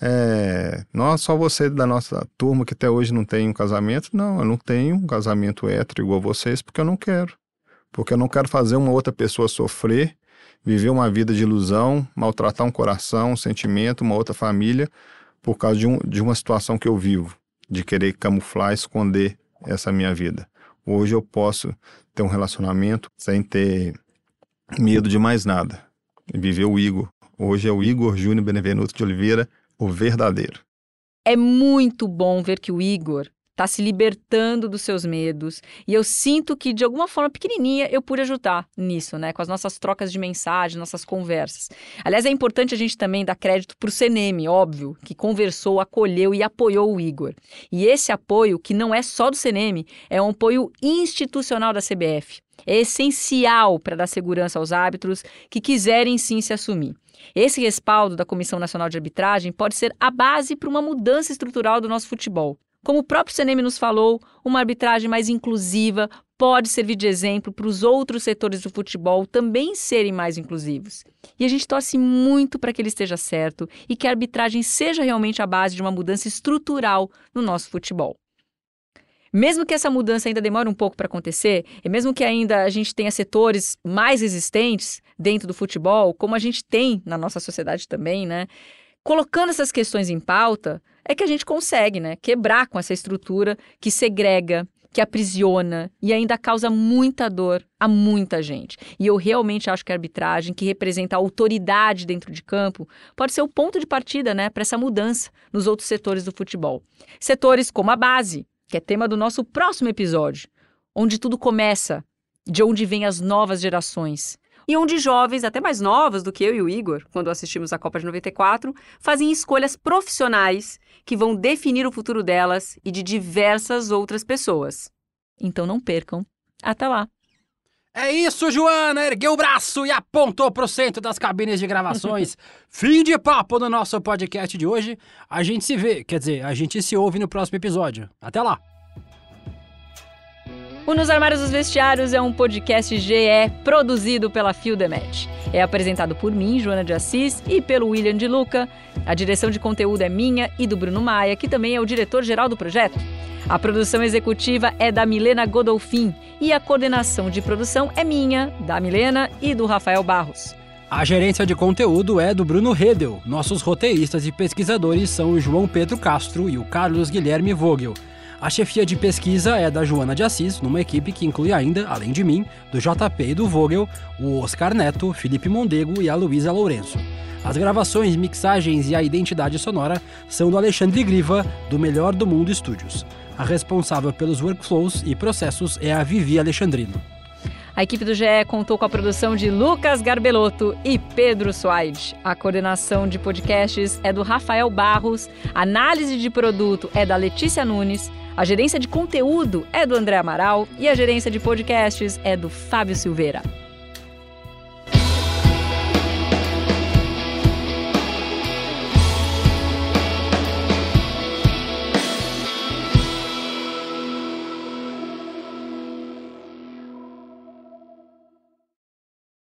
É, não só você da nossa turma que até hoje não tem um casamento. Não, eu não tenho um casamento hétero igual vocês porque eu não quero. Porque eu não quero fazer uma outra pessoa sofrer, viver uma vida de ilusão, maltratar um coração, um sentimento, uma outra família, por causa de, um, de uma situação que eu vivo, de querer camuflar, esconder essa minha vida. Hoje eu posso ter um relacionamento sem ter medo de mais nada. Viver o Igor. Hoje é o Igor Júnior Benevenuto de Oliveira, o verdadeiro. É muito bom ver que o Igor está se libertando dos seus medos. E eu sinto que, de alguma forma pequenininha, eu pude ajudar nisso, né? Com as nossas trocas de mensagem, nossas conversas. Aliás, é importante a gente também dar crédito para o CNM, óbvio, que conversou, acolheu e apoiou o Igor. E esse apoio, que não é só do CNM, é um apoio institucional da CBF. É essencial para dar segurança aos árbitros que quiserem sim se assumir. Esse respaldo da Comissão Nacional de Arbitragem pode ser a base para uma mudança estrutural do nosso futebol. Como o próprio CNM nos falou, uma arbitragem mais inclusiva pode servir de exemplo para os outros setores do futebol também serem mais inclusivos. E a gente torce muito para que ele esteja certo e que a arbitragem seja realmente a base de uma mudança estrutural no nosso futebol. Mesmo que essa mudança ainda demore um pouco para acontecer, e mesmo que ainda a gente tenha setores mais existentes dentro do futebol, como a gente tem na nossa sociedade também, né? Colocando essas questões em pauta, é que a gente consegue, né, quebrar com essa estrutura que segrega, que aprisiona e ainda causa muita dor a muita gente. E eu realmente acho que a arbitragem, que representa a autoridade dentro de campo, pode ser o ponto de partida, né, para essa mudança nos outros setores do futebol. Setores como a base, que é tema do nosso próximo episódio, onde tudo começa, de onde vêm as novas gerações e onde jovens, até mais novos do que eu e o Igor, quando assistimos a Copa de 94, fazem escolhas profissionais que vão definir o futuro delas e de diversas outras pessoas. Então não percam. Até lá! É isso, Joana! Ergueu o braço e apontou para o centro das cabines de gravações. [LAUGHS] Fim de papo no nosso podcast de hoje. A gente se vê, quer dizer, a gente se ouve no próximo episódio. Até lá! O Nos Armários dos Vestiários é um podcast GE produzido pela Fio Demet. É apresentado por mim, Joana de Assis, e pelo William de Luca. A direção de conteúdo é minha e do Bruno Maia, que também é o diretor-geral do projeto. A produção executiva é da Milena Godolfin e a coordenação de produção é minha, da Milena e do Rafael Barros. A gerência de conteúdo é do Bruno Redel. Nossos roteiristas e pesquisadores são o João Pedro Castro e o Carlos Guilherme Vogel. A chefia de pesquisa é da Joana de Assis, numa equipe que inclui ainda, além de mim, do JP e do Vogel, o Oscar Neto, Felipe Mondego e a Luísa Lourenço. As gravações, mixagens e a identidade sonora são do Alexandre Griva, do Melhor do Mundo Estúdios. A responsável pelos workflows e processos é a Vivi Alexandrino. A equipe do GE contou com a produção de Lucas Garbelotto e Pedro Suaide. A coordenação de podcasts é do Rafael Barros, a análise de produto é da Letícia Nunes, a gerência de conteúdo é do André Amaral e a gerência de podcasts é do Fábio Silveira.